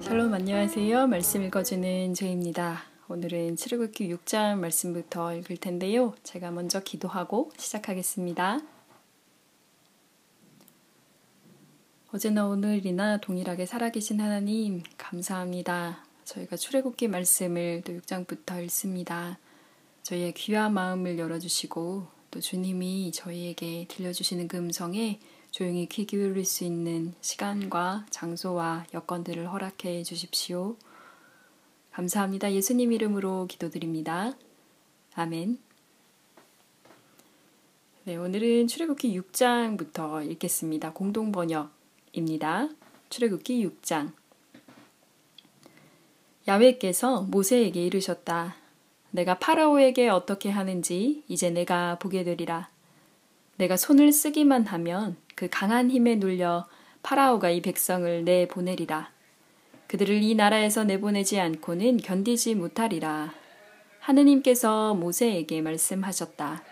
샬롬 안녕하세요. 말씀 읽어주는 제입니다. 오늘은 출애굽기 6장 말씀부터 읽을 텐데요. 제가 먼저 기도하고 시작하겠습니다. 어제나 오늘이나 동일하게 살아계신 하나님 감사합니다. 저희가 출애굽기 말씀을 또 6장부터 읽습니다. 저희의 귀한 마음을 열어주시고 또 주님이 저희에게 들려주시는 그 음성에 조용히 귀 기울일 수 있는 시간과 장소와 여건들을 허락해 주십시오. 감사합니다. 예수님 이름으로 기도드립니다. 아멘. 네, 오늘은 출애굽기 6장부터 읽겠습니다. 공동 번역입니다. 출애굽기 6장. 야훼께서 모세에게 이르셨다. 내가 파라오에게 어떻게 하는지 이제 내가 보게 되리라. 내가 손을 쓰기만 하면 그 강한 힘에 눌려 파라오가 이 백성을 내보내리라. 그들을 이 나라에서 내보내지 않고는 견디지 못하리라. 하느님께서 모세에게 말씀하셨다.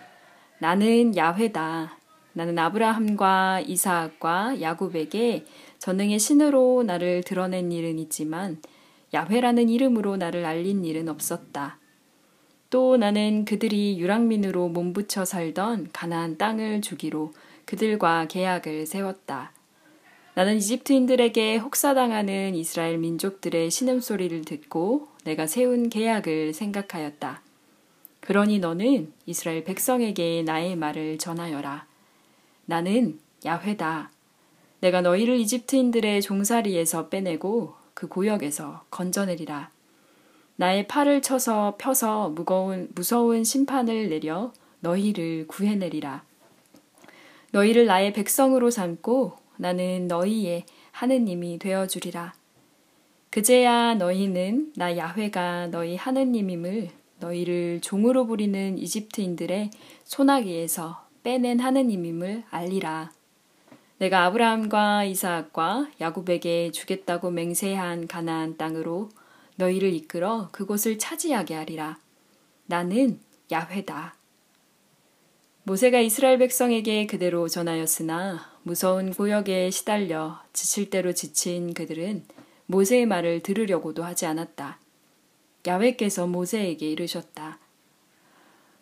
나는 야훼다. 나는 아브라함과 이사학과 야곱에게 전능의 신으로 나를 드러낸 일은 있지만 야훼라는 이름으로 나를 알린 일은 없었다. 또 나는 그들이 유랑민으로 몸붙여 살던 가나안 땅을 주기로 그들과 계약을 세웠다. 나는 이집트인들에게 혹사당하는 이스라엘 민족들의 신음소리를 듣고 내가 세운 계약을 생각하였다. 그러니 너는 이스라엘 백성에게 나의 말을 전하여라. 나는 야훼다. 내가 너희를 이집트인들의 종살이에서 빼내고 그 고역에서 건져내리라. 나의 팔을 쳐서 펴서 무거운 무서운 심판을 내려 너희를 구해내리라. 너희를 나의 백성으로 삼고 나는 너희의 하느님이 되어 주리라. 그제야 너희는 나 야훼가 너희 하느님임을 너희를 종으로 부리는 이집트인들의 소나기에서 빼낸 하느님임을 알리라. 내가 아브라함과 이사학과 야곱에게 주겠다고 맹세한 가나안 땅으로 너희를 이끌어 그곳을 차지하게 하리라. 나는 야훼다. 모세가 이스라엘 백성에게 그대로 전하였으나 무서운 고역에 시달려 지칠 대로 지친 그들은 모세의 말을 들으려고도 하지 않았다. 야훼께서 모세에게 이르셨다.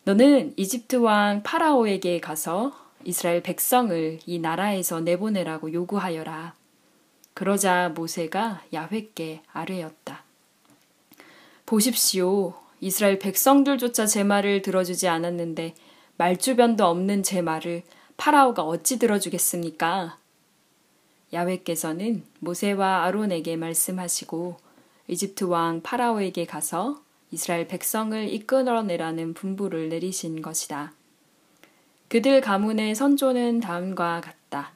너는 이집트 왕 파라오에게 가서 이스라엘 백성을 이 나라에서 내보내라고 요구하여라. 그러자 모세가 야훼께 아뢰었다. 보십시오. 이스라엘 백성들조차 제 말을 들어주지 않았는데 말주변도 없는 제 말을 파라오가 어찌 들어주겠습니까? 야훼께서는 모세와 아론에게 말씀하시고 이집트 왕 파라오에게 가서 이스라엘 백성을 이끌어내라는 분부를 내리신 것이다. 그들 가문의 선조는 다음과 같다.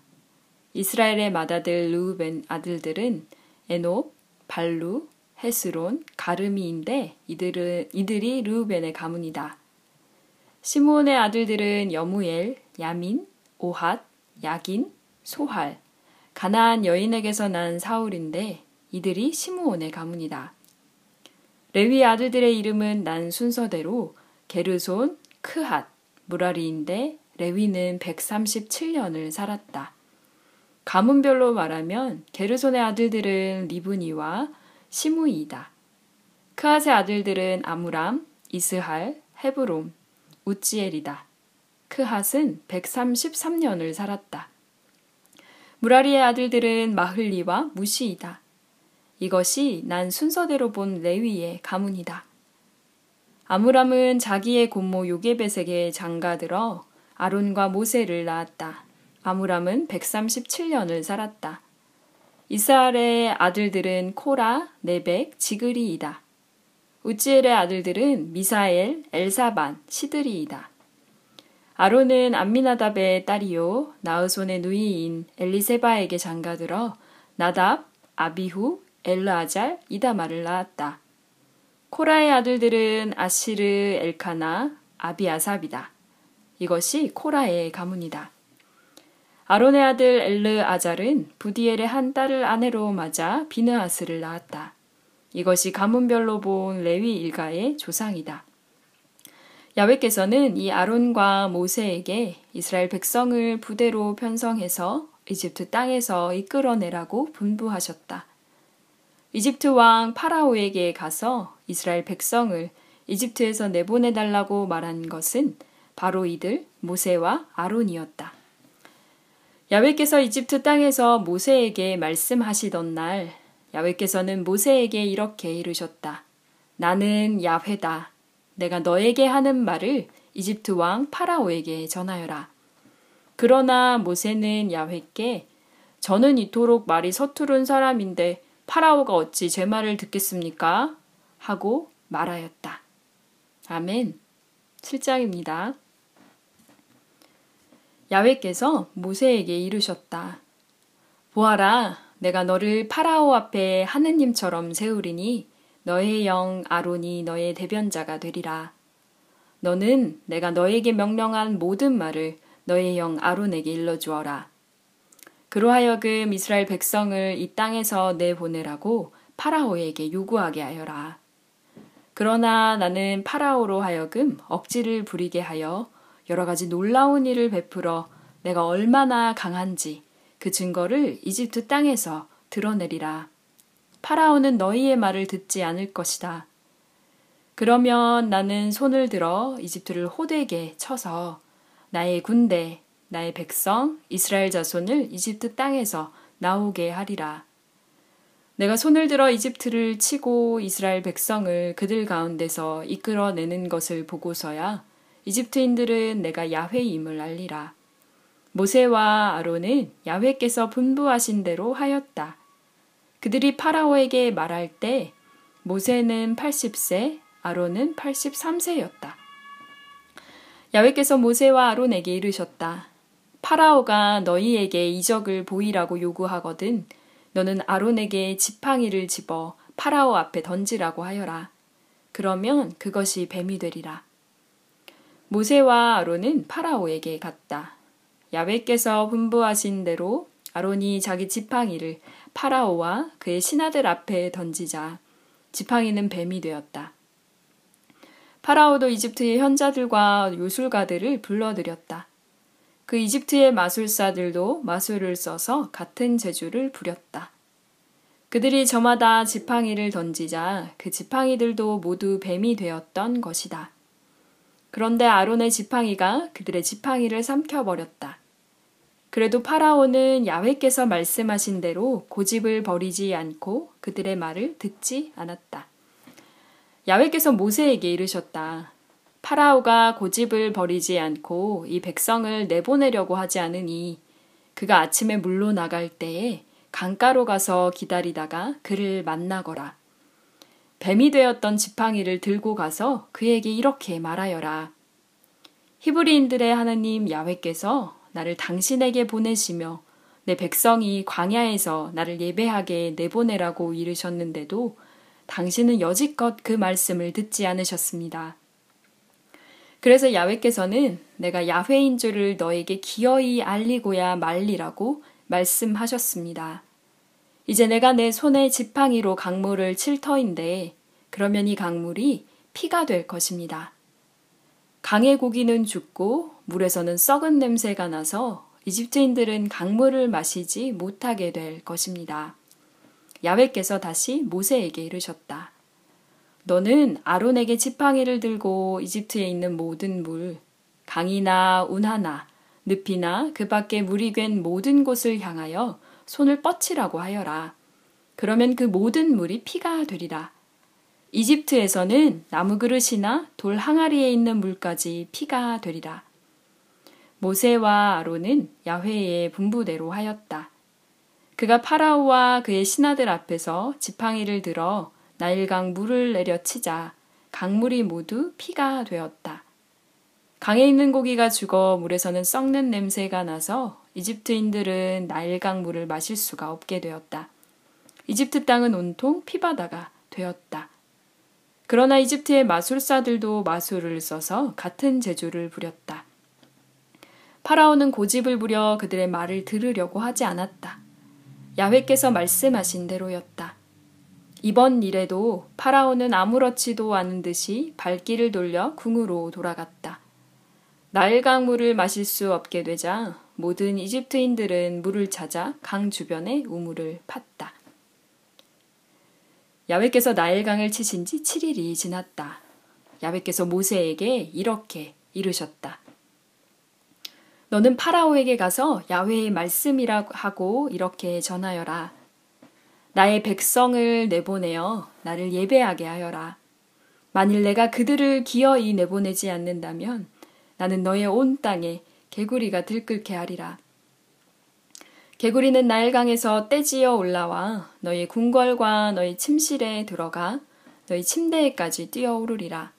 이스라엘의 맏아들 르우벤 아들들은 에녹, 발루, 헤스론, 가르미인데 이들은 이들이 르우벤의 가문이다. 시므온의 아들들은 여무엘, 야민, 오핫, 야긴, 소할, 가나안 여인에게서 난 사울인데 이들이 시므온의 가문이다. 레위 아들들의 이름은 난 순서대로 게르손, 크핫, 무라리인데 레위는 137년을 살았다. 가문별로 말하면 게르손의 아들들은 리브니와 시무이다. 크핫의 아들들은 아무람, 이스할, 헤브롬, 우찌엘이다. 크핫은 133년을 살았다. 무라리의 아들들은 마흘리와 무시이다. 이것이 난 순서대로 본 레위의 가문이다. 아무람은 자기의 고모 요게벳에게 장가들어 아론과 모세를 낳았다. 아무람은 137년을 살았다. 이스라엘의 아들들은 코라, 네벡, 지그리이다. 우찌엘의 아들들은 미사엘, 엘사반, 시드리이다. 아론은 암미나답의 딸이요 나으손의 누이인 엘리세바에게 장가들어 나답, 아비후, 엘르아잘, 이다마를 낳았다. 코라의 아들들은 아시르, 엘카나, 아비아삽이다. 이것이 코라의 가문이다. 아론의 아들 엘르아잘은 부디엘의 한 딸을 아내로 맞아 비느하스를 낳았다. 이것이 가문별로 본 레위 일가의 조상이다. 야외께서는 이 아론과 모세에게 이스라엘 백성을 부대로 편성해서 이집트 땅에서 이끌어내라고 분부하셨다. 이집트 왕 파라오에게 가서 이스라엘 백성을 이집트에서 내보내달라고 말한 것은 바로 이들 모세와 아론이었다. 야외께서 이집트 땅에서 모세에게 말씀하시던 날 야외께서는 모세에게 이렇게 이르셨다. 나는 야훼다. 내가 너에게 하는 말을 이집트 왕 파라오에게 전하여라. 그러나 모세는 야훼께 저는 이토록 말이 서투른 사람인데 파라오가 어찌 제 말을 듣겠습니까? 하고 말하였다. 아멘. 7장입니다. 야훼께서 모세에게 이르셨다. 보아라, 내가 너를 파라오 앞에 하느님처럼 세우리니 너의 영 아론이 너의 대변자가 되리라. 너는 내가 너에게 명령한 모든 말을 너의 영 아론에게 일러주어라. 그로하여금 이스라엘 백성을 이 땅에서 내보내라고 파라오에게 요구하게 하여라. 그러나 나는 파라오로 하여금 억지를 부리게 하여 여러 가지 놀라운 일을 베풀어 내가 얼마나 강한지 그 증거를 이집트 땅에서 드러내리라. 파라오는 너희의 말을 듣지 않을 것이다. 그러면 나는 손을 들어 이집트를 호되게 쳐서 나의 군대, 나의 백성, 이스라엘 자손을 이집트 땅에서 나오게 하리라. 내가 손을 들어 이집트를 치고 이스라엘 백성을 그들 가운데서 이끌어내는 것을 보고서야 이집트인들은 내가 야훼임을 알리라. 모세와 아론은 야훼께서 분부하신 대로 하였다. 그들이 파라오에게 말할 때 모세는 80세, 아론은 83세였다. 야외께서 모세와 아론에게 이르셨다. 파라오가 너희에게 이적을 보이라고 요구하거든 너는 아론에게 지팡이를 집어 파라오 앞에 던지라고 하여라. 그러면 그것이 뱀이 되리라. 모세와 아론은 파라오에게 갔다. 야외께서 분부하신 대로 아론이 자기 지팡이를 파라오와 그의 신하들 앞에 던지자 지팡이는 뱀이 되었다. 파라오도 이집트의 현자들과 요술가들을 불러들였다. 그 이집트의 마술사들도 마술을 써서 같은 재주를 부렸다. 그들이 저마다 지팡이를 던지자 그 지팡이들도 모두 뱀이 되었던 것이다. 그런데 아론의 지팡이가 그들의 지팡이를 삼켜버렸다. 그래도 파라오는 야훼께서 말씀하신 대로 고집을 버리지 않고 그들의 말을 듣지 않았다. 야훼께서 모세에게 이르셨다. 파라오가 고집을 버리지 않고 이 백성을 내보내려고 하지 않으니 그가 아침에 물로 나갈 때에 강가로 가서 기다리다가 그를 만나거라. 뱀이 되었던 지팡이를 들고 가서 그에게 이렇게 말하여라. 히브리인들의 하나님 야훼께서 나를 당신에게 보내시며 내 백성이 광야에서 나를 예배하게 내보내라고 이르셨는데도 당신은 여지껏 그 말씀을 듣지 않으셨습니다. 그래서 야훼께서는 내가 야훼인 줄을 너에게 기어이 알리고야 말리라고 말씀하셨습니다. 이제 내가 내 손에 지팡이로 강물을 칠 터인데 그러면 이 강물이 피가 될 것입니다. 강의 고기는 죽고 물에서는 썩은 냄새가 나서 이집트인들은 강물을 마시지 못하게 될 것입니다. 야훼께서 다시 모세에게 이르셨다. 너는 아론에게 지팡이를 들고 이집트에 있는 모든 물, 강이나 운하나 늪이나 그 밖에 물이 괜 모든 곳을 향하여 손을 뻗치라고 하여라. 그러면 그 모든 물이 피가 되리라. 이집트에서는 나무 그릇이나 돌 항아리에 있는 물까지 피가 되리라. 모세와 아론은 야훼의 분부대로 하였다. 그가 파라오와 그의 신하들 앞에서 지팡이를 들어 나일강 물을 내려치자 강물이 모두 피가 되었다. 강에 있는 고기가 죽어 물에서는 썩는 냄새가 나서 이집트인들은 나일강 물을 마실 수가 없게 되었다. 이집트 땅은 온통 피바다가 되었다. 그러나 이집트의 마술사들도 마술을 써서 같은 재주를 부렸다. 파라오는 고집을 부려 그들의 말을 들으려고 하지 않았다. 야훼께서 말씀하신 대로였다. 이번 일에도 파라오는 아무렇지도 않은 듯이 발길을 돌려 궁으로 돌아갔다. 나일 강 물을 마실 수 없게 되자 모든 이집트인들은 물을 찾아 강 주변에 우물을 팠다. 야외께서 나일강을 치신 지 7일이 지났다. 야외께서 모세에게 이렇게 이르셨다. 너는 파라오에게 가서 야외의 말씀이라 하고 이렇게 전하여라. 나의 백성을 내보내어 나를 예배하게 하여라. 만일 내가 그들을 기어이 내보내지 않는다면 나는 너의 온 땅에 개구리가 들끓게 하리라. 개구리는 나일강에서 떼지어 올라와 너희 궁궐과 너희 침실에 들어가 너희 침대에까지 뛰어오르리라.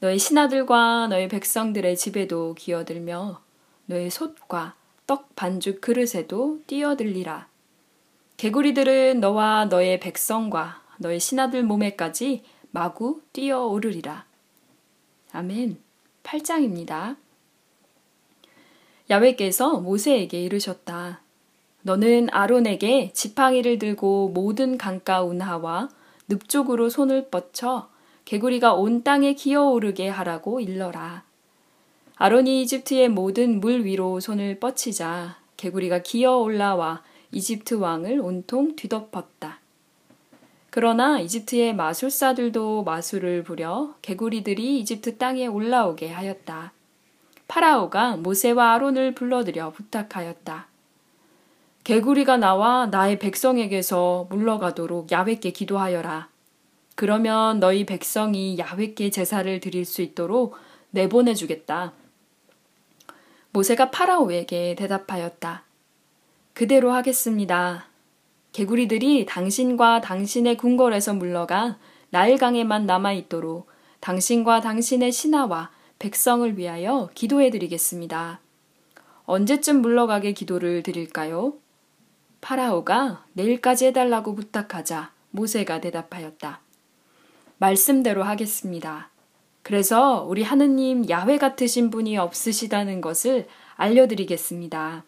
너희 신하들과 너희 백성들의 집에도 기어들며 너희 솥과 떡 반죽 그릇에도 뛰어들리라. 개구리들은 너와 너의 백성과 너의 신하들 몸에까지 마구 뛰어오르리라. 아멘. 8장입니다. 야외께서 모세에게 이르셨다. 너는 아론에게 지팡이를 들고 모든 강가 운하와 늪 쪽으로 손을 뻗쳐 개구리가 온 땅에 기어오르게 하라고 일러라. 아론이 이집트의 모든 물 위로 손을 뻗치자 개구리가 기어 올라와 이집트 왕을 온통 뒤덮었다. 그러나 이집트의 마술사들도 마술을 부려 개구리들이 이집트 땅에 올라오게 하였다. 파라오가 모세와 아론을 불러들여 부탁하였다. 개구리가 나와 나의 백성에게서 물러가도록 야외께 기도하여라. 그러면 너희 백성이 야외께 제사를 드릴 수 있도록 내보내주겠다. 모세가 파라오에게 대답하였다. 그대로 하겠습니다. 개구리들이 당신과 당신의 궁궐에서 물러가 나일강에만 남아있도록 당신과 당신의 신하와 백성을 위하여 기도해 드리겠습니다. 언제쯤 물러가게 기도를 드릴까요? 파라오가 내일까지 해달라고 부탁하자 모세가 대답하였다. 말씀대로 하겠습니다. 그래서 우리 하느님 야훼 같으신 분이 없으시다는 것을 알려드리겠습니다.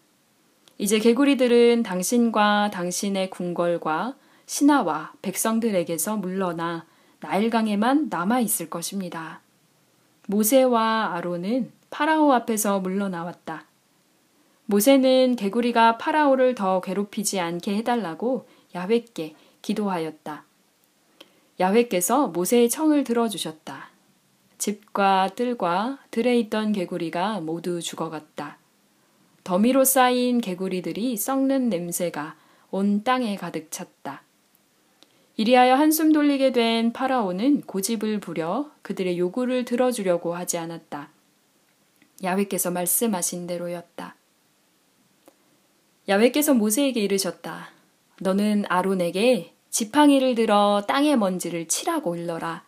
이제 개구리들은 당신과 당신의 궁궐과 신하와 백성들에게서 물러나 나일강에만 남아 있을 것입니다. 모세와 아론은 파라오 앞에서 물러나왔다. 모세는 개구리가 파라오를 더 괴롭히지 않게 해달라고 야훼께 기도하였다. 야훼께서 모세의 청을 들어주셨다. 집과 뜰과 들에 있던 개구리가 모두 죽어갔다. 더미로 쌓인 개구리들이 썩는 냄새가 온 땅에 가득 찼다. 이리하여 한숨 돌리게 된 파라오는 고집을 부려 그들의 요구를 들어주려고 하지 않았다. 야훼께서 말씀하신 대로였다. 야훼께서 모세에게 이르셨다. 너는 아론에게 지팡이를 들어 땅의 먼지를 치라고 일러라.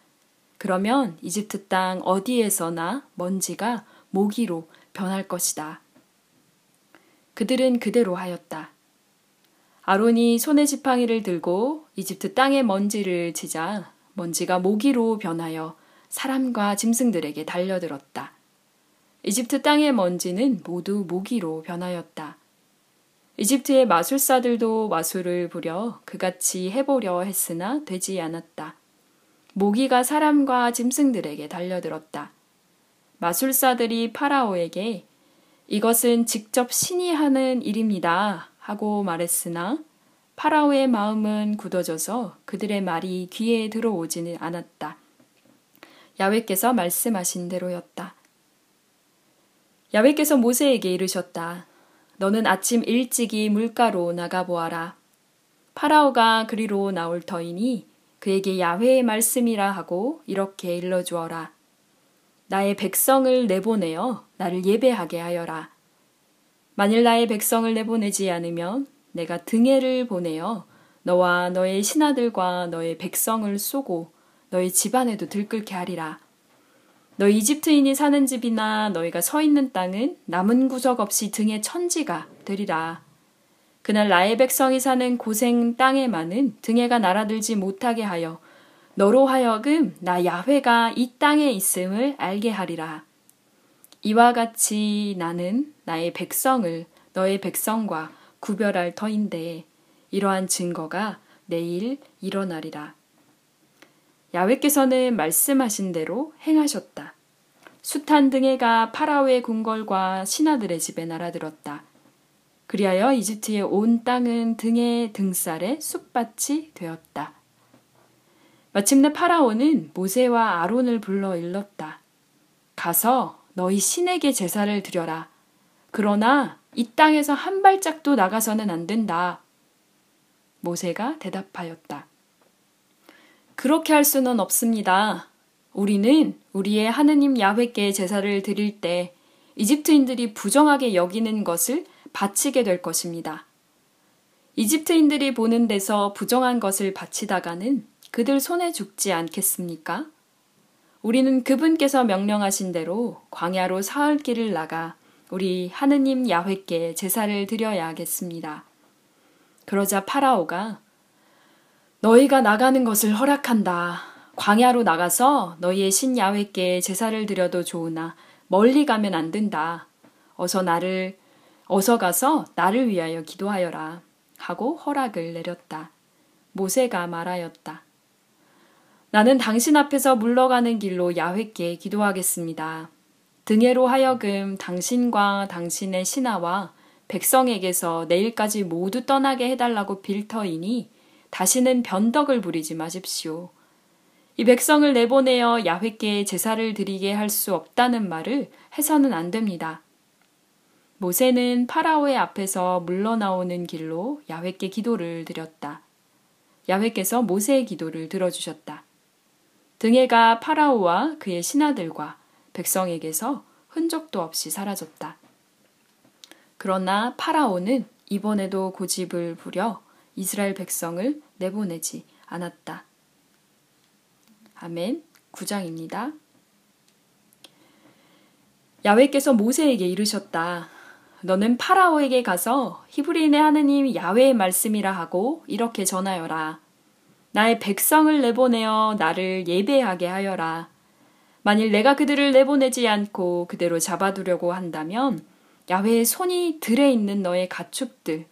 그러면 이집트 땅 어디에서나 먼지가 모기로 변할 것이다. 그들은 그대로 하였다. 아론이 손에 지팡이를 들고 이집트 땅의 먼지를 치자 먼지가 모기로 변하여 사람과 짐승들에게 달려들었다. 이집트 땅의 먼지는 모두 모기로 변하였다. 이집트의 마술사들도 마술을 부려 그같이 해보려 했으나 되지 않았다. 모기가 사람과 짐승들에게 달려들었다. 마술사들이 파라오에게 이것은 직접 신이 하는 일입니다. 하고 말했으나 파라오의 마음은 굳어져서 그들의 말이 귀에 들어오지는 않았다. 야외께서 말씀하신 대로였다. 야외께서 모세에게 이르셨다. 너는 아침 일찍이 물가로 나가보아라. 파라오가 그리로 나올 터이니 그에게 야훼의 말씀이라 하고 이렇게 일러주어라. 나의 백성을 내보내어 나를 예배하게 하여라. 만일 나의 백성을 내보내지 않으면 내가 등해를 보내어 너와 너의 신하들과 너의 백성을 쏘고 너의 집안에도 들끓게 하리라. 너 이집트인이 사는 집이나 너희가 서 있는 땅은 남은 구석 없이 등의 천지가 되리라. 그날 나의 백성이 사는 고생 땅에만은 등해가 날아들지 못하게 하여 너로 하여금 나 야훼가 이 땅에 있음을 알게 하리라. 이와 같이 나는 나의 백성을 너의 백성과 구별할 터인데 이러한 증거가 내일 일어나리라. 야외께서는 말씀하신 대로 행하셨다. 숱한 등해가 파라오의 궁궐과 신하들의 집에 날아들었다. 그리하여 이집트의 온 땅은 등의 등살에 숲밭이 되었다. 마침내 파라오는 모세와 아론을 불러 일렀다. 가서 너희 신에게 제사를 드려라. 그러나 이 땅에서 한 발짝도 나가서는 안 된다. 모세가 대답하였다. 그렇게 할 수는 없습니다. 우리는 우리의 하느님 야훼께 제사를 드릴 때 이집트인들이 부정하게 여기는 것을 바치게 될 것입니다. 이집트인들이 보는 데서 부정한 것을 바치다가는 그들 손에 죽지 않겠습니까? 우리는 그분께서 명령하신 대로 광야로 사흘 길을 나가 우리 하느님 야훼께 제사를 드려야 하겠습니다. 그러자 파라오가 너희가 나가는 것을 허락한다. 광야로 나가서 너희의 신 야훼께 제사를 드려도 좋으나 멀리 가면 안 된다. 어서 나를 어서 가서 나를 위하여 기도하여라 하고 허락을 내렸다. 모세가 말하였다. 나는 당신 앞에서 물러가는 길로 야훼께 기도하겠습니다. 등해로 하여금 당신과 당신의 신하와 백성에게서 내일까지 모두 떠나게 해달라고 빌 터이니 다시는 변덕을 부리지 마십시오. 이 백성을 내보내어 야훼께 제사를 드리게 할 수 없다는 말을 해서는 안 됩니다. 모세는 파라오의 앞에서 물러나오는 길로 야훼께 기도를 드렸다. 야훼께서 모세의 기도를 들어주셨다. 등해가 파라오와 그의 신하들과 백성에게서 흔적도 없이 사라졌다. 그러나 파라오는 이번에도 고집을 부려 이스라엘 백성을 내보내지 않았다. 아멘. 9장입니다. 야훼께서 모세에게 이르셨다. 너는 파라오에게 가서 히브리인의 하느님 야훼의 말씀이라 하고 이렇게 전하여라. 나의 백성을 내보내어 나를 예배하게 하여라. 만일 내가 그들을 내보내지 않고 그대로 잡아두려고 한다면 야훼의 손이 들에 있는 너의 가축들,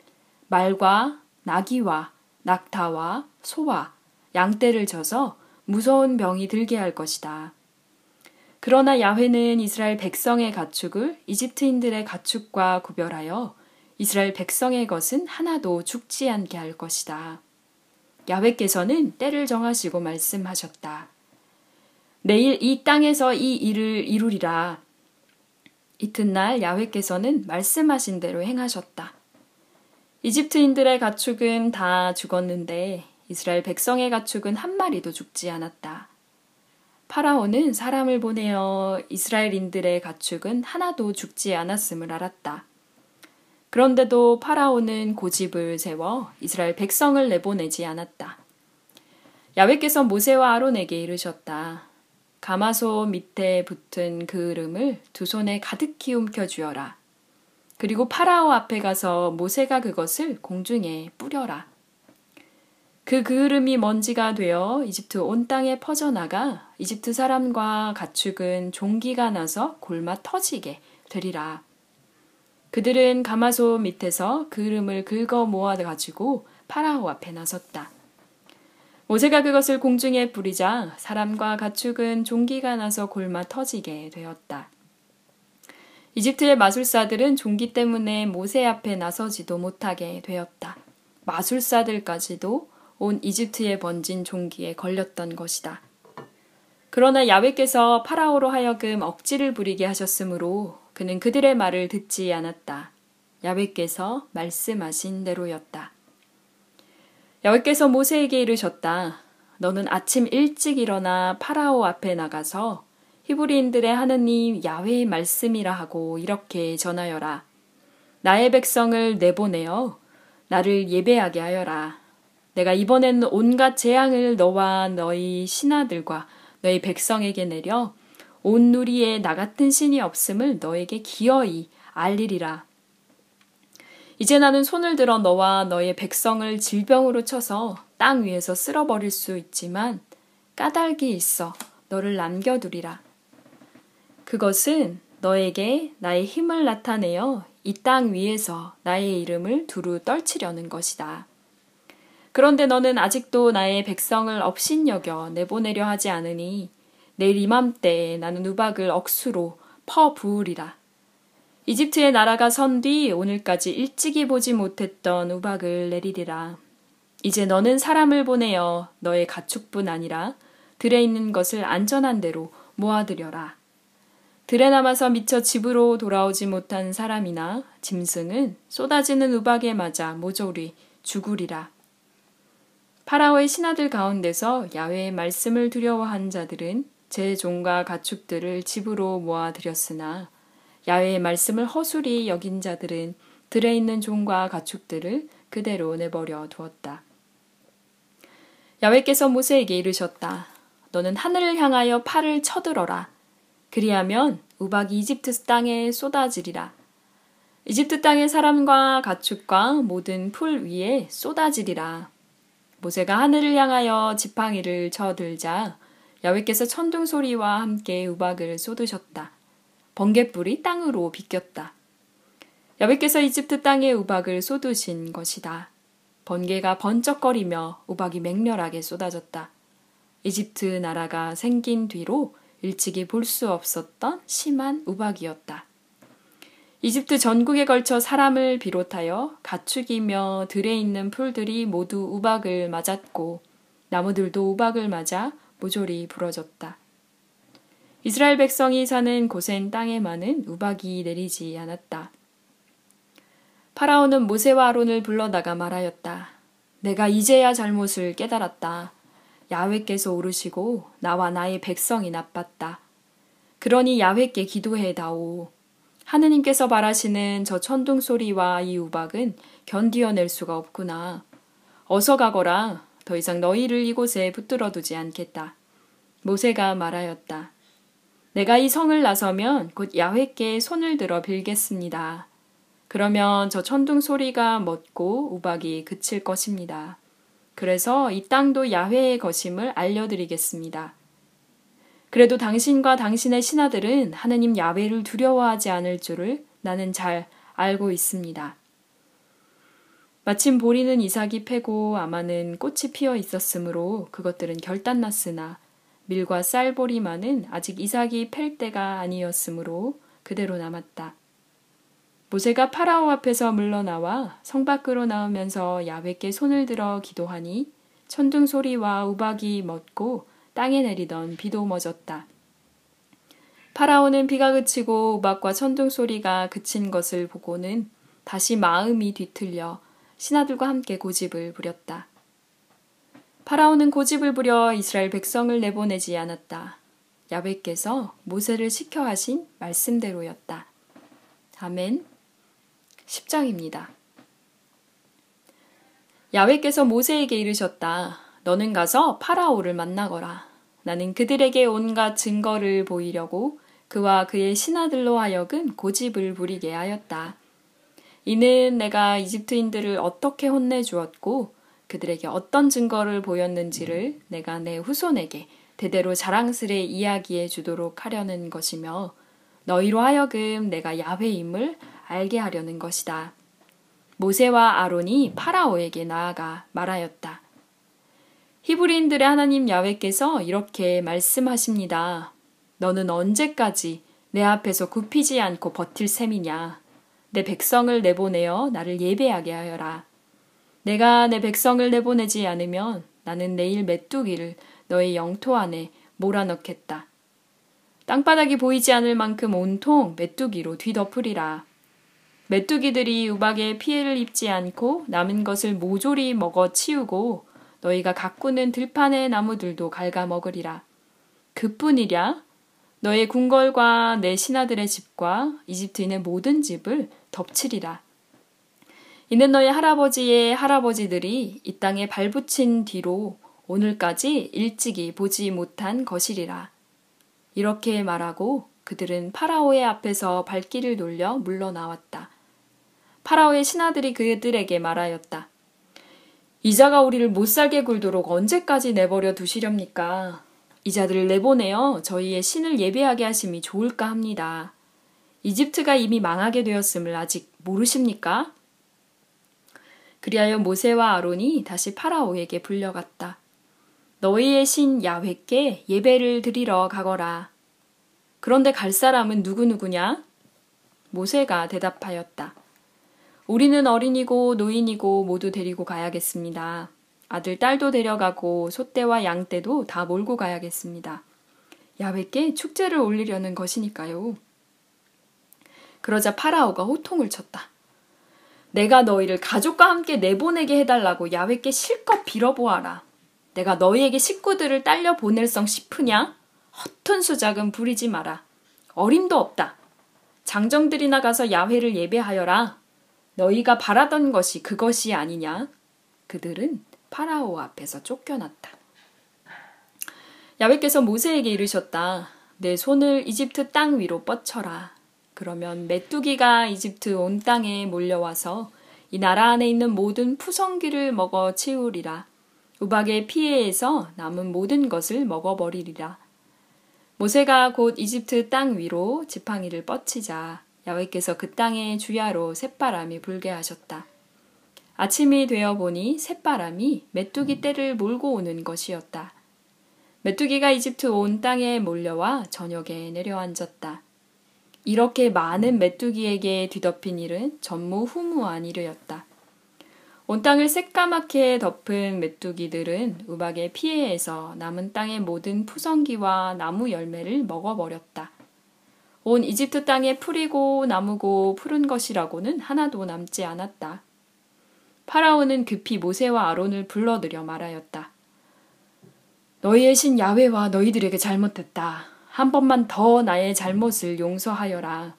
말과 나귀와 낙타와 소와 양떼를 져서 무서운 병이 들게 할 것이다. 그러나 야훼는 이스라엘 백성의 가축을 이집트인들의 가축과 구별하여 이스라엘 백성의 것은 하나도 죽지 않게 할 것이다. 야훼께서는 때를 정하시고 말씀하셨다. 내일 이 땅에서 이 일을 이루리라. 이튿날 야훼께서는 말씀하신 대로 행하셨다. 이집트인들의 가축은 다 죽었는데 이스라엘 백성의 가축은 한 마리도 죽지 않았다. 파라오는 사람을 보내어 이스라엘인들의 가축은 하나도 죽지 않았음을 알았다. 그런데도 파라오는 고집을 세워 이스라엘 백성을 내보내지 않았다. 야외께서 모세와 아론에게 이르셨다. 가마소 밑에 붙은 그 이름을 두 손에 가득히 움켜쥐어라. 그리고 파라오 앞에 가서 모세가 그것을 공중에 뿌려라. 그 그을음이 먼지가 되어 이집트 온 땅에 퍼져나가 이집트 사람과 가축은 종기가 나서 골마 터지게 되리라. 그들은 가마소 밑에서 그을음을 긁어 모아 가지고 파라오 앞에 나섰다. 모세가 그것을 공중에 뿌리자 사람과 가축은 종기가 나서 골마 터지게 되었다. 이집트의 마술사들은 종기 때문에 모세 앞에 나서지도 못하게 되었다. 마술사들까지도 온 이집트에 번진 종기에 걸렸던 것이다. 그러나 야외께서 파라오로 하여금 억지를 부리게 하셨으므로 그는 그들의 말을 듣지 않았다. 야외께서 말씀하신 대로였다. 야외께서 모세에게 이르셨다. 너는 아침 일찍 일어나 파라오 앞에 나가서 히브리인들의 하느님 야외의 말씀이라 하고 이렇게 전하여라. 나의 백성을 내보내어 나를 예배하게 하여라. 내가 이번엔 온갖 재앙을 너와 너희 신하들과 너희 백성에게 내려 온 누리에 나 같은 신이 없음을 너에게 기어이 알리리라. 이제 나는 손을 들어 너와 너의 백성을 질병으로 쳐서 땅 위에서 쓸어버릴 수 있지만 까닭이 있어 너를 남겨두리라. 그것은 너에게 나의 힘을 나타내어 이 땅 위에서 나의 이름을 두루 떨치려는 것이다. 그런데 너는 아직도 나의 백성을 업신여겨 내보내려 하지 않으니 내일 이맘때에 나는 우박을 억수로 퍼 부으리라. 이집트의 나라가 선 뒤 오늘까지 일찍이 보지 못했던 우박을 내리리라. 이제 너는 사람을 보내어 너의 가축뿐 아니라 들에 있는 것을 안전한 대로 모아들여라. 들에 남아서 미처 집으로 돌아오지 못한 사람이나 짐승은 쏟아지는 우박에 맞아 모조리 죽으리라. 파라오의 신하들 가운데서 야외의 말씀을 두려워한 자들은 제 종과 가축들을 집으로 모아들였으나 야외의 말씀을 허술히 여긴 자들은 들에 있는 종과 가축들을 그대로 내버려 두었다. 야외께서 모세에게 이르셨다. 너는 하늘을 향하여 팔을 쳐들어라. 그리하면 우박이 이집트 땅에 쏟아지리라. 이집트 땅의 사람과 가축과 모든 풀 위에 쏟아지리라. 모세가 하늘을 향하여 지팡이를 쳐들자 야외께서 천둥 소리와 함께 우박을 쏟으셨다. 번개불이 땅으로 비꼈다. 야외께서 이집트 땅에 우박을 쏟으신 것이다. 번개가 번쩍거리며 우박이 맹렬하게 쏟아졌다. 이집트 나라가 생긴 뒤로 일찍이 볼 수 없었던 심한 우박이었다. 이집트 전국에 걸쳐 사람을 비롯하여 가축이며 들에 있는 풀들이 모두 우박을 맞았고 나무들도 우박을 맞아 모조리 부러졌다. 이스라엘 백성이 사는 고센 땅에만은 우박이 내리지 않았다. 파라오는 모세와 아론을 불러다가 말하였다. 내가 이제야 잘못을 깨달았다. 야훼께서 오르시고 나와 나의 백성이 나빴다. 그러니 야훼께 기도해 다오. 하느님께서 바라시는 저 천둥 소리와 이 우박은 견디어낼 수가 없구나. 어서 가거라. 더 이상 너희를 이곳에 붙들어 두지 않겠다. 모세가 말하였다. 내가 이 성을 나서면 곧 야훼께 손을 들어 빌겠습니다. 그러면 저 천둥 소리가 멎고 우박이 그칠 것입니다. 그래서 이 땅도 야훼의 것임을 알려드리겠습니다. 그래도 당신과 당신의 신하들은 하느님 야훼를 두려워하지 않을 줄을 나는 잘 알고 있습니다. 마침 보리는 이삭이 패고 아마는 꽃이 피어 있었으므로 그것들은 결단났으나 밀과 쌀보리만은 아직 이삭이 팰 때가 아니었으므로 그대로 남았다. 모세가 파라오 앞에서 물러나와 성 밖으로 나오면서 야외께 손을 들어 기도하니 천둥 소리와 우박이 멎고 땅에 내리던 비도 멎었다. 파라오는 비가 그치고 우박과 천둥 소리가 그친 것을 보고는 다시 마음이 뒤틀려 신하들과 함께 고집을 부렸다. 파라오는 고집을 부려 이스라엘 백성을 내보내지 않았다. 야베께서 모세를 시켜 하신 말씀대로였다. 아멘. 10장입니다. 야외께서 모세에게 이르셨다. 너는 가서 파라오를 만나거라. 나는 그들에게 온갖 증거를 보이려고 그와 그의 신하들로 하여금 고집을 부리게 하였다. 이는 내가 이집트인들을 어떻게 혼내주었고 그들에게 어떤 증거를 보였는지를 내가 내 후손에게 대대로 자랑스레 이야기해 주도록 하려는 것이며 너희로 하여금 내가 야훼임을 알게 하려는 것이다. 모세와 아론이 파라오에게 나아가 말하였다. 히브리인들의 하나님 야훼께서 이렇게 말씀하십니다. 너는 언제까지 내 앞에서 굽히지 않고 버틸 셈이냐? 내 백성을 내보내어 나를 예배하게 하여라. 내가 내 백성을 내보내지 않으면 나는 내일 메뚜기를 너의 영토 안에 몰아넣겠다. 땅바닥이 보이지 않을 만큼 온통 메뚜기로 뒤덮으리라. 메뚜기들이 우박에 피해를 입지 않고 남은 것을 모조리 먹어 치우고 너희가 가꾸는 들판의 나무들도 갉아먹으리라. 그뿐이랴 너의 궁궐과 내 신하들의 집과 이집트인의 모든 집을 덮치리라. 이는 너의 할아버지의 할아버지들이 이 땅에 발붙인 뒤로 오늘까지 일찍이 보지 못한 것이리라. 이렇게 말하고 그들은 파라오의 앞에서 발길을 돌려 물러나왔다. 파라오의 신하들이 그들에게 말하였다. 이자가 우리를 못살게 굴도록 언제까지 내버려 두시렵니까? 이자들을 내보내어 저희의 신을 예배하게 하심이 좋을까 합니다. 이집트가 이미 망하게 되었음을 아직 모르십니까? 그리하여 모세와 아론이 다시 파라오에게 불려갔다. 너희의 신 야훼께 예배를 드리러 가거라. 그런데 갈 사람은 누구누구냐? 모세가 대답하였다. 우리는 어린이고 노인이고 모두 데리고 가야겠습니다. 아들, 딸도 데려가고 소떼와 양떼도 다 몰고 가야겠습니다. 야훼께 축제를 올리려는 것이니까요. 그러자 파라오가 호통을 쳤다. 내가 너희를 가족과 함께 내보내게 해달라고 야훼께 실컷 빌어보아라. 내가 너희에게 식구들을 딸려 보낼 성 싶으냐? 허튼 수작은 부리지 마라. 어림도 없다. 장정들이 나 가서 야훼를 예배하여라. 너희가 바라던 것이 그것이 아니냐? 그들은 파라오 앞에서 쫓겨났다. 야훼께서 모세에게 이르셨다. 내 손을 이집트 땅 위로 뻗쳐라. 그러면 메뚜기가 이집트 온 땅에 몰려와서 이 나라 안에 있는 모든 푸성기를 먹어 치우리라. 우박의 피해에서 남은 모든 것을 먹어버리리라. 모세가 곧 이집트 땅 위로 지팡이를 뻗치자 야훼께서 그 땅의 주야로 셋바람이 불게 하셨다. 아침이 되어 보니 셋바람이 메뚜기 떼를 몰고 오는 것이었다. 메뚜기가 이집트 온 땅에 몰려와 저녁에 내려앉았다. 이렇게 많은 메뚜기에게 뒤덮인 일은 전무후무한 일이었다. 온 땅을 새까맣게 덮은 메뚜기들은 우박의 피해에서 남은 땅의 모든 푸성기와 나무 열매를 먹어버렸다. 온 이집트 땅에 풀이고 나무고 푸른 것이라고는 하나도 남지 않았다. 파라오는 급히 모세와 아론을 불러들여 말하였다. 너희의 신 야훼와 너희들에게 잘못했다. 한 번만 더 나의 잘못을 용서하여라.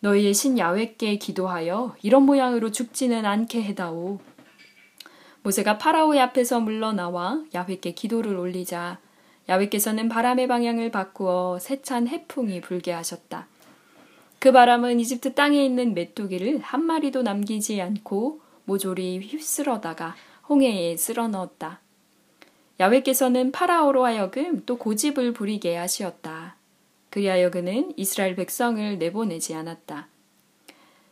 너희의 신 야훼께 기도하여 이런 모양으로 죽지는 않게 해다오. 모세가 파라오의 앞에서 물러나와 야훼께 기도를 올리자 야훼께서는 바람의 방향을 바꾸어 세찬 해풍이 불게 하셨다. 그 바람은 이집트 땅에 있는 메뚜기를 한 마리도 남기지 않고 모조리 휩쓸어다가 홍해에 쓸어 넣었다. 야훼께서는 파라오로 하여금 또 고집을 부리게 하시었다. 그리하여 그는 이스라엘 백성을 내보내지 않았다.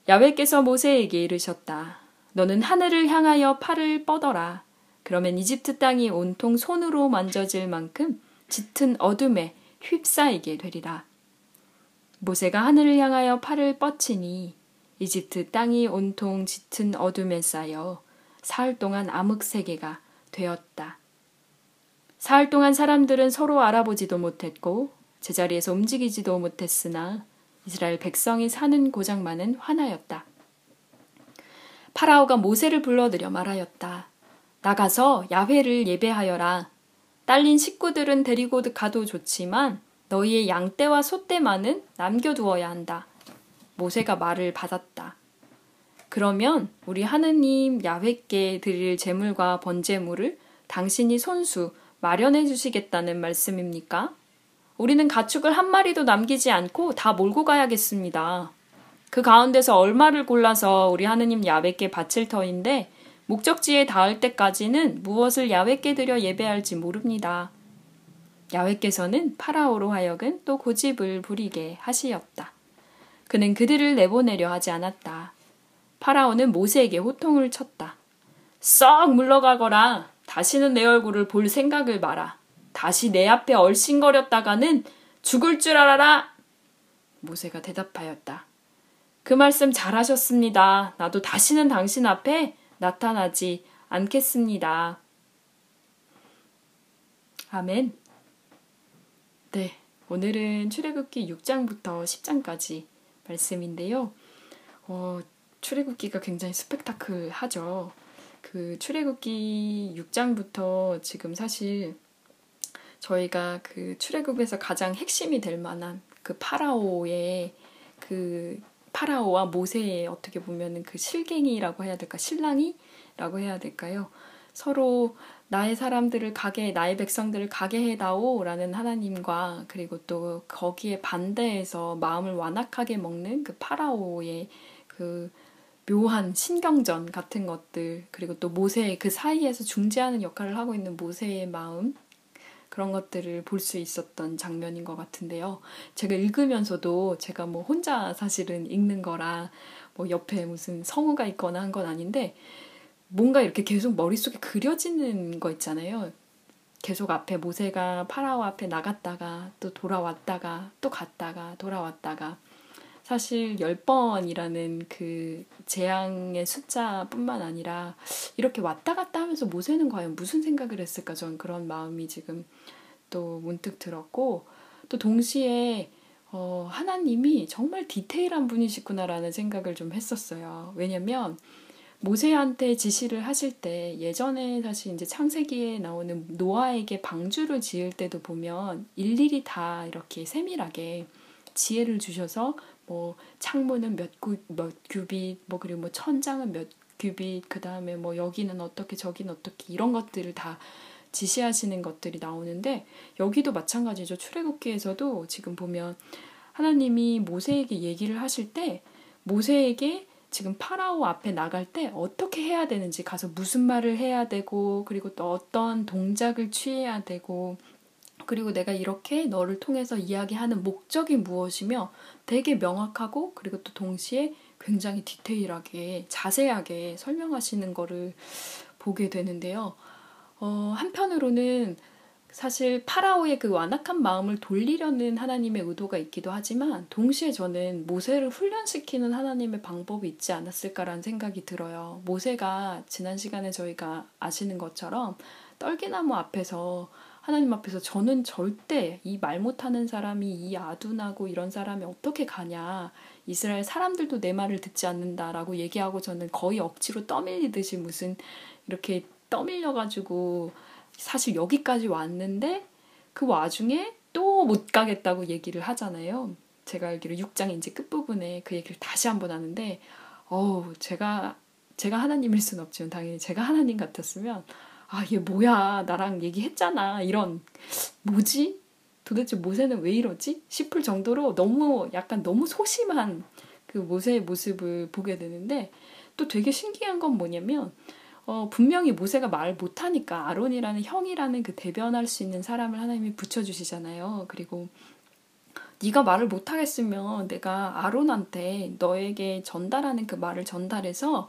야훼께서 모세에게 이르셨다. 너는 하늘을 향하여 팔을 뻗어라. 그러면 이집트 땅이 온통 손으로 만져질 만큼 짙은 어둠에 휩싸이게 되리라. 모세가 하늘을 향하여 팔을 뻗치니 이집트 땅이 온통 짙은 어둠에 쌓여 사흘 동안 암흑 세계가 되었다. 사흘 동안 사람들은 서로 알아보지도 못했고 제자리에서 움직이지도 못했으나 이스라엘 백성이 사는 고장만은 화나였다. 파라오가 모세를 불러들여 말하였다. 나가서 야훼를 예배하여라. 딸린 식구들은 데리고 가도 좋지만 너희의 양떼와 소떼만은 남겨두어야 한다. 모세가 말을 받았다. 그러면 우리 하느님 야훼께 드릴 제물과 번제물을 당신이 손수 마련해 주시겠다는 말씀입니까? 우리는 가축을 한 마리도 남기지 않고 다 몰고 가야겠습니다. 그 가운데서 얼마를 골라서 우리 하느님 야훼께 바칠 터인데 목적지에 닿을 때까지는 무엇을 야훼께 드려 예배할지 모릅니다. 야훼께서는 파라오로 하여금 또 고집을 부리게 하시었다. 그는 그들을 내보내려 하지 않았다. 파라오는 모세에게 호통을 쳤다. 썩 물러가거라. 다시는 내 얼굴을 볼 생각을 마라. 다시 내 앞에 얼씬거렸다가는 죽을 줄 알아라. 모세가 대답하였다. 그 말씀 잘하셨습니다. 나도 다시는 당신 앞에 나타나지 않겠습니다. 아멘. 네. 오늘은 출애굽기 6장부터 10장까지 말씀인데요. 어, 출애굽기가 굉장히 스펙타클하죠. 그 출애굽기 6장부터 지금 사실 저희가 그 출애굽에서 가장 핵심이 될 만한 그 파라오의 그 파라오와 모세의 어떻게 보면은 그 실갱이라고 해야 될까 신랑이라고 해야 될까요? 서로 나의 사람들을 가게 나의 백성들을 가게 해다오라는 하나님과 그리고 또 거기에 반대해서 마음을 완악하게 먹는 그 파라오의 그 묘한 신경전 같은 것들 그리고 또 모세의 그 사이에서 중재하는 역할을 하고 있는 모세의 마음 그런 것들을 볼 수 있었던 장면인 것 같은데요. 제가 읽으면서도 제가 뭐 혼자 사실은 읽는 거라 뭐 옆에 무슨 성우가 있거나 한 건 아닌데 뭔가 이렇게 계속 머릿속에 그려지는 거 있잖아요. 계속 앞에 모세가 파라오 앞에 나갔다가 또 돌아왔다가 또 갔다가 돌아왔다가 사실 10번이라는 그 재앙의 숫자뿐만 아니라 이렇게 왔다 갔다 하면서 모세는 과연 무슨 생각을 했을까 전 그런 마음이 지금 또 문득 들었고 또 동시에 어, 하나님이 정말 디테일한 분이시구나라는 생각을 좀 했었어요. 왜냐면 모세한테 지시를 하실 때 예전에 사실 이제 창세기에 나오는 노아에게 방주를 지을 때도 보면 일일이 다 이렇게 세밀하게 지혜를 주셔서 뭐 창문은 몇, 구, 몇 규빗 뭐 그리고 뭐 천장은 몇 규빗 그 다음에 뭐 여기는 어떻게 저기는 어떻게 이런 것들을 다 지시하시는 것들이 나오는데 여기도 마찬가지죠. 출애굽기에서도 지금 보면 하나님이 모세에게 얘기를 하실 때 모세에게 지금 파라오 앞에 나갈 때 어떻게 해야 되는지 가서 무슨 말을 해야 되고 그리고 또 어떤 동작을 취해야 되고 그리고 내가 이렇게 너를 통해서 이야기하는 목적이 무엇이며 되게 명확하고 그리고 또 동시에 굉장히 디테일하게 자세하게 설명하시는 거를 보게 되는데요. 어, 한편으로는 사실 파라오의 그 완악한 마음을 돌리려는 하나님의 의도가 있기도 하지만 동시에 저는 모세를 훈련시키는 하나님의 방법이 있지 않았을까라는 생각이 들어요. 모세가 지난 시간에 저희가 아시는 것처럼 떨기나무 앞에서 하나님 앞에서 저는 절대 이 말 못하는 사람이 이 아둔하고 이런 사람이 어떻게 가냐. 이스라엘 사람들도 내 말을 듣지 않는다라고 얘기하고 저는 거의 억지로 떠밀리듯이 무슨 이렇게 떠밀려가지고 사실 여기까지 왔는데 그 와중에 또 못 가겠다고 얘기를 하잖아요. 제가 알기로 6장 이제 끝부분에 그 얘기를 다시 한번 하는데 어우 제가 제가 하나님일 순 없지만 당연히 제가 하나님 같았으면 아 얘 뭐야? 나랑 얘기했잖아. 이런 뭐지? 도대체 모세는 왜 이러지? 싶을 정도로 너무 약간 너무 소심한 그 모세의 모습을 보게 되는데 또 되게 신기한 건 뭐냐면 어, 분명히 모세가 말 못하니까 아론이라는 형이라는 그 대변할 수 있는 사람을 하나님이 붙여주시잖아요. 그리고 네가 말을 못하겠으면 내가 아론한테 너에게 전달하는 그 말을 전달해서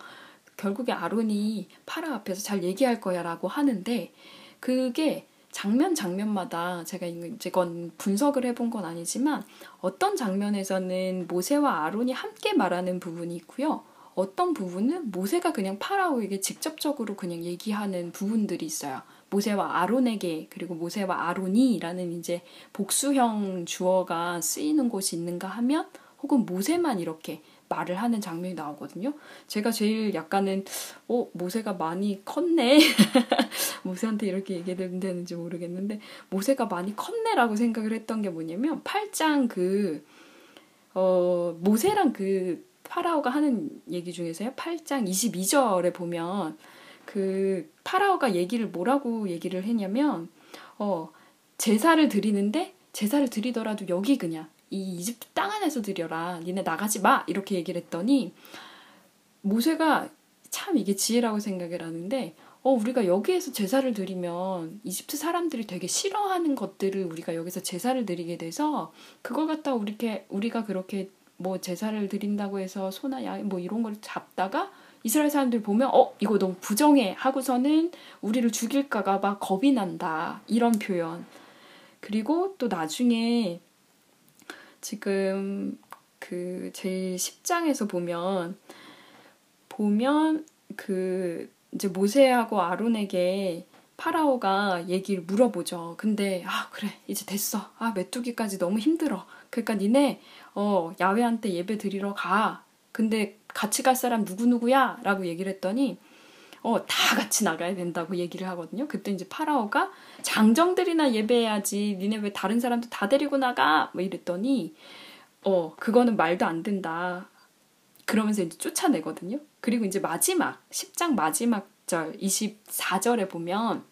결국에 아론이 파라 앞에서 잘 얘기할 거야라고 하는데 그게 장면 장면마다 제가 이건 분석을 해본 건 아니지만 어떤 장면에서는 모세와 아론이 함께 말하는 부분이 있고요. 어떤 부분은 모세가 그냥 파라오에게 직접적으로 그냥 얘기하는 부분들이 있어요. 모세와 아론에게 그리고 모세와 아론이라는 이제 복수형 주어가 쓰이는 곳이 있는가 하면 혹은 모세만 이렇게 말을 하는 장면이 나오거든요. 제가 제일 약간은 어 모세가 많이 컸네. 모세한테 이렇게 얘기해도 되는지 모르겠는데 모세가 많이 컸네라고 생각을 했던 게 뭐냐면 8장 그 어, 모세랑 그 파라오가 하는 얘기 중에서요. 8장 22절에 보면 그 파라오가 얘기를 뭐라고 얘기를 했냐면 어 제사를 드리는데 제사를 드리더라도 여기 그냥 이 이집트 땅 안에서 드려라. 니네 나가지 마. 이렇게 얘기를 했더니 모세가 참 이게 지혜라고 생각을 하는데 어 우리가 여기에서 제사를 드리면 이집트 사람들이 되게 싫어하는 것들을 우리가 여기서 제사를 드리게 돼서 그걸 갖다 우리 우리가 그렇게 뭐 제사를 드린다고 해서 소나 양뭐 이런 걸 잡다가 이스라엘 사람들 보면 어 이거 너무 부정해 하고서는 우리를 죽일까가 봐 겁이 난다 이런 표현 그리고 또 나중에 지금 그 제일 10장에서 보면 보면 그 이제 모세하고 아론에게 파라오가 얘기를 물어보죠. 근데 아 그래 이제 됐어. 아 메뚜기까지 너무 힘들어. 그러니까 니네 어 야외한테 예배 드리러 가. 근데 같이 갈 사람 누구 누구야? 라고 얘기를 했더니 어 다 같이 나가야 된다고 얘기를 하거든요. 그때 이제 파라오가 장정들이나 예배해야지. 니네 왜 다른 사람도 다 데리고 나가? 뭐 이랬더니 어 그거는 말도 안 된다. 그러면서 이제 쫓아내거든요. 그리고 이제 마지막 10장 마지막 절 24절에 보면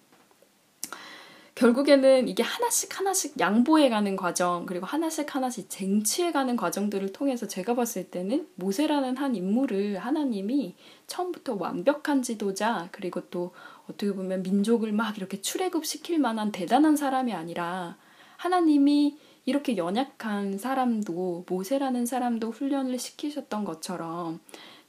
결국에는 이게 하나씩 하나씩 양보해 가는 과정, 그리고 하나씩 하나씩 쟁취해 가는 과정들을 통해서 제가 봤을 때는 모세라는 한 인물을 하나님이 처음부터 완벽한 지도자, 그리고 또 어떻게 보면 민족을 막 이렇게 출애굽 시킬 만한 대단한 사람이 아니라 하나님이 이렇게 연약한 사람도 모세라는 사람도 훈련을 시키셨던 것처럼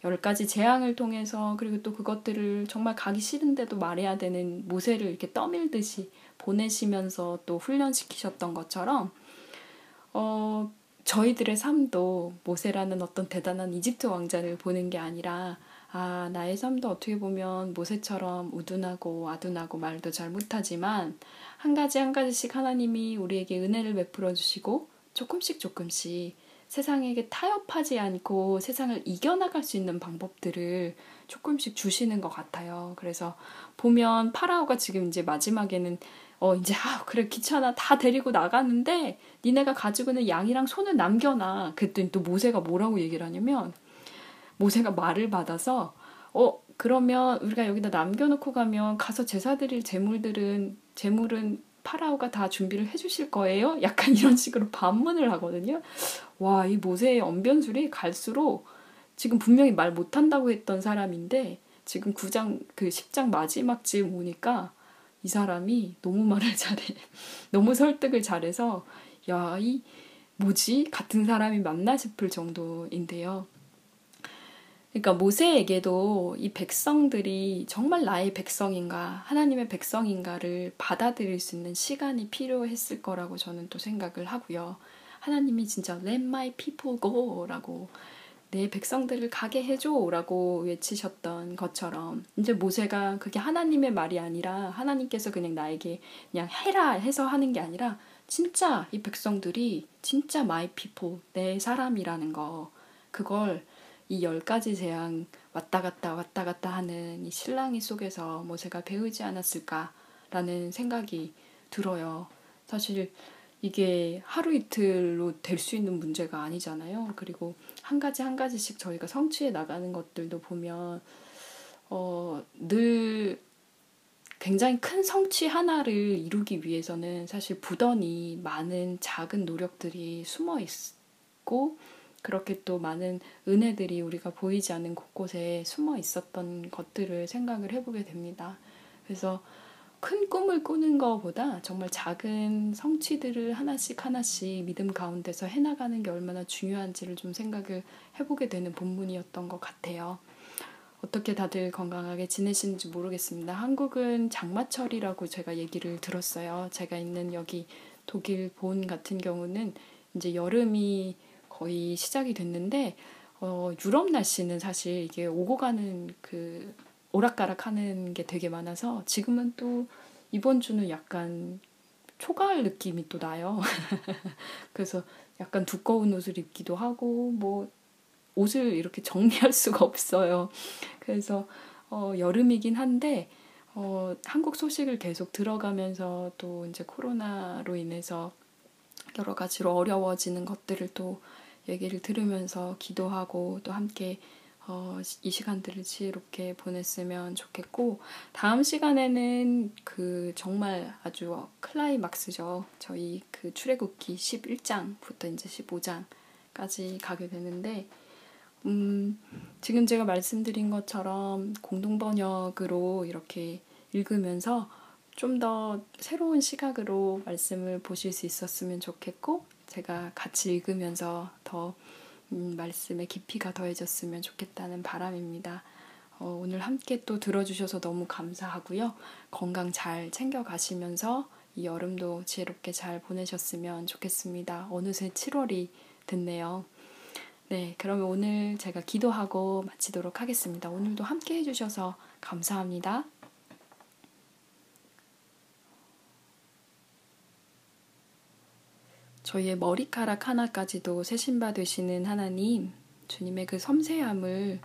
열 가지 재앙을 통해서 그리고 또 그것들을 정말 가기 싫은데도 말해야 되는 모세를 이렇게 떠밀듯이 보내시면서 또 훈련시키셨던 것처럼 어 저희들의 삶도 모세라는 어떤 대단한 이집트 왕자를 보는 게 아니라 아, 나의 삶도 어떻게 보면 모세처럼 우둔하고 아둔하고 말도 잘 못하지만 한 가지 한 가지씩 하나님이 우리에게 은혜를 베풀어 주시고 조금씩 조금씩 세상에게 타협하지 않고 세상을 이겨나갈 수 있는 방법들을 조금씩 주시는 것 같아요. 그래서 보면 파라오가 지금 이제 마지막에는 어 이제 아 그래 귀찮아 다 데리고 나가는데 니네가 가지고 있는 양이랑 손을 남겨놔. 그랬더니 또 모세가 뭐라고 얘기를 하냐면 모세가 말을 받아서 어 그러면 우리가 여기다 남겨놓고 가면 가서 제사 드릴 재물들은 재물은 파라오가 다 준비를 해주실 거예요? 약간 이런 식으로 반문을 하거든요. 와, 이 모세의 언변술이 갈수록 지금 분명히 말 못한다고 했던 사람인데 지금 9장, 그 10장 마지막 쯤 오니까 이 사람이 너무 말을 잘해. 너무 설득을 잘해서 야, 이 뭐지? 같은 사람이 맞나 싶을 정도인데요. 그러니까 모세에게도 이 백성들이 정말 나의 백성인가, 하나님의 백성인가를 받아들일 수 있는 시간이 필요했을 거라고 저는 또 생각을 하고요. 하나님이 진짜 let my people go라고 내 백성들을 가게 해줘라고 외치셨던 것처럼 이제 모세가 그게 하나님의 말이 아니라 하나님께서 그냥 나에게 그냥 해라 해서 하는 게 아니라 진짜 이 백성들이 진짜 my people 내 사람이라는 거 그걸 이 열 가지 재앙 왔다 갔다 왔다 갔다 하는 이 신랑이 속에서 모세가 배우지 않았을까라는 생각이 들어요. 사실 이게 하루 이틀로 될 수 있는 문제가 아니잖아요. 그리고 한 가지 한 가지씩 저희가 성취해 나가는 것들도 보면 어, 늘 굉장히 큰 성취 하나를 이루기 위해서는 사실 부단히 많은 작은 노력들이 숨어 있고 그렇게 또 많은 은혜들이 우리가 보이지 않는 곳곳에 숨어 있었던 것들을 생각을 해보게 됩니다. 그래서 큰 꿈을 꾸는 것보다 정말 작은 성취들을 하나씩 하나씩 믿음 가운데서 해나가는 게 얼마나 중요한지를 좀 생각을 해보게 되는 본문이었던 것 같아요. 어떻게 다들 건강하게 지내시는지 모르겠습니다. 한국은 장마철이라고 제가 얘기를 들었어요. 제가 있는 여기 독일 본 같은 경우는 이제 여름이 거의 시작이 됐는데 어, 유럽 날씨는 사실 이게 오고 가는 그 오락가락 하는 게 되게 많아서 지금은 또 이번 주는 약간 초가을 느낌이 또 나요. 그래서 약간 두꺼운 옷을 입기도 하고 뭐 옷을 이렇게 정리할 수가 없어요. 그래서 어, 여름이긴 한데 어, 한국 소식을 계속 들어가면서 또 이제 코로나로 인해서 여러 가지로 어려워지는 것들을 또 얘기를 들으면서 기도하고 또 함께 어, 이 시간들을 지혜롭게 보냈으면 좋겠고 다음 시간에는 그 정말 아주 클라이막스죠. 저희 그 출애굽기 11장부터 이제 15장까지 가게 되는데 음, 지금 제가 말씀드린 것처럼 공동 번역으로 이렇게 읽으면서 좀 더 새로운 시각으로 말씀을 보실 수 있었으면 좋겠고 제가 같이 읽으면서 더 음, 말씀의 깊이가 더해졌으면 좋겠다는 바람입니다. 어, 오늘 함께 또 들어주셔서 너무 감사하고요. 건강 잘 챙겨가시면서 이 여름도 지혜롭게 잘 보내셨으면 좋겠습니다. 어느새 7월이 됐네요. 네, 그러면 오늘 제가 기도하고 마치도록 하겠습니다. 오늘도 함께 해주셔서 감사합니다. 저희의 머리카락 하나까지도 새신바 되시는 하나님, 주님의 그 섬세함을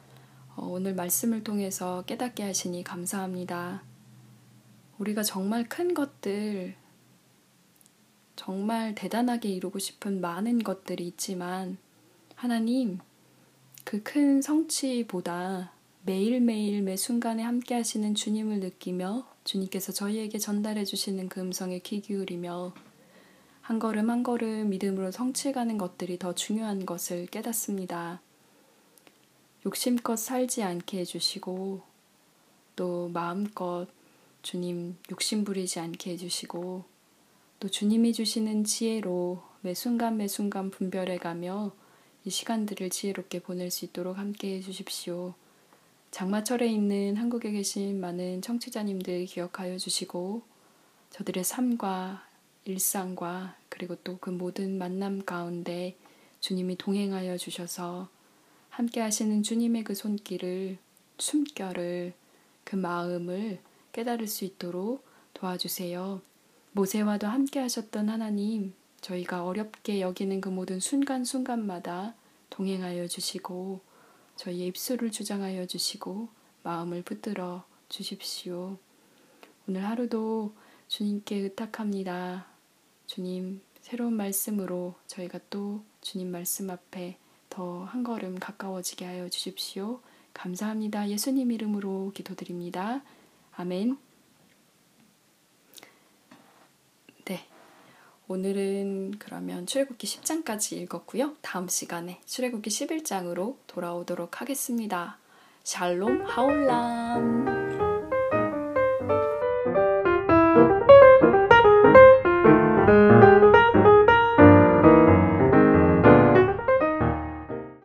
어, 오늘 말씀을 통해서 깨닫게 하시니 감사합니다. 우리가 정말 큰 것들, 정말 대단하게 이루고 싶은 많은 것들이 있지만, 하나님, 그 큰 성취보다 매일매일 매 순간에 함께 하시는 주님을 느끼며 주님께서 저희에게 전달해 주시는 그 음성에 귀 기울이며 한 걸음 한 걸음 믿음으로 성취가는 것들이 더 중요한 것을 깨닫습니다. 욕심껏 살지 않게 해주시고 또 마음껏 주님 욕심 부리지 않게 해주시고 또 주님이 주시는 지혜로 매 순간 매 순간 분별해 가며 이 시간들을 지혜롭게 보낼 수 있도록 함께 해주십시오. 장마철에 있는 한국에 계신 많은 청취자님들 기억하여 주시고 저들의 삶과 일상과 그리고 또 그 모든 만남 가운데 주님이 동행하여 주셔서 함께 하시는 주님의 그 손길을 숨결을 그 마음을 깨달을 수 있도록 도와주세요. 모세와도 함께 하셨던 하나님, 저희가 어렵게 여기는 그 모든 순간순간마다 동행하여 주시고, 저희의 입술을 주장하여 주시고, 마음을 붙들어 주십시오. 오늘 하루도 주님께 의탁합니다. 주님, 새로운 말씀으로 저희가 또 주님 말씀 앞에 더 한 걸음 가까워지게 하여 주십시오. 감사합니다. 예수님 이름으로 기도드립니다. 아멘. 네. 오늘은 그러면 출애굽기 10장까지 읽었고요. 다음 시간에 출애굽기 11장으로 돌아오도록 하겠습니다. 샬롬 하올람.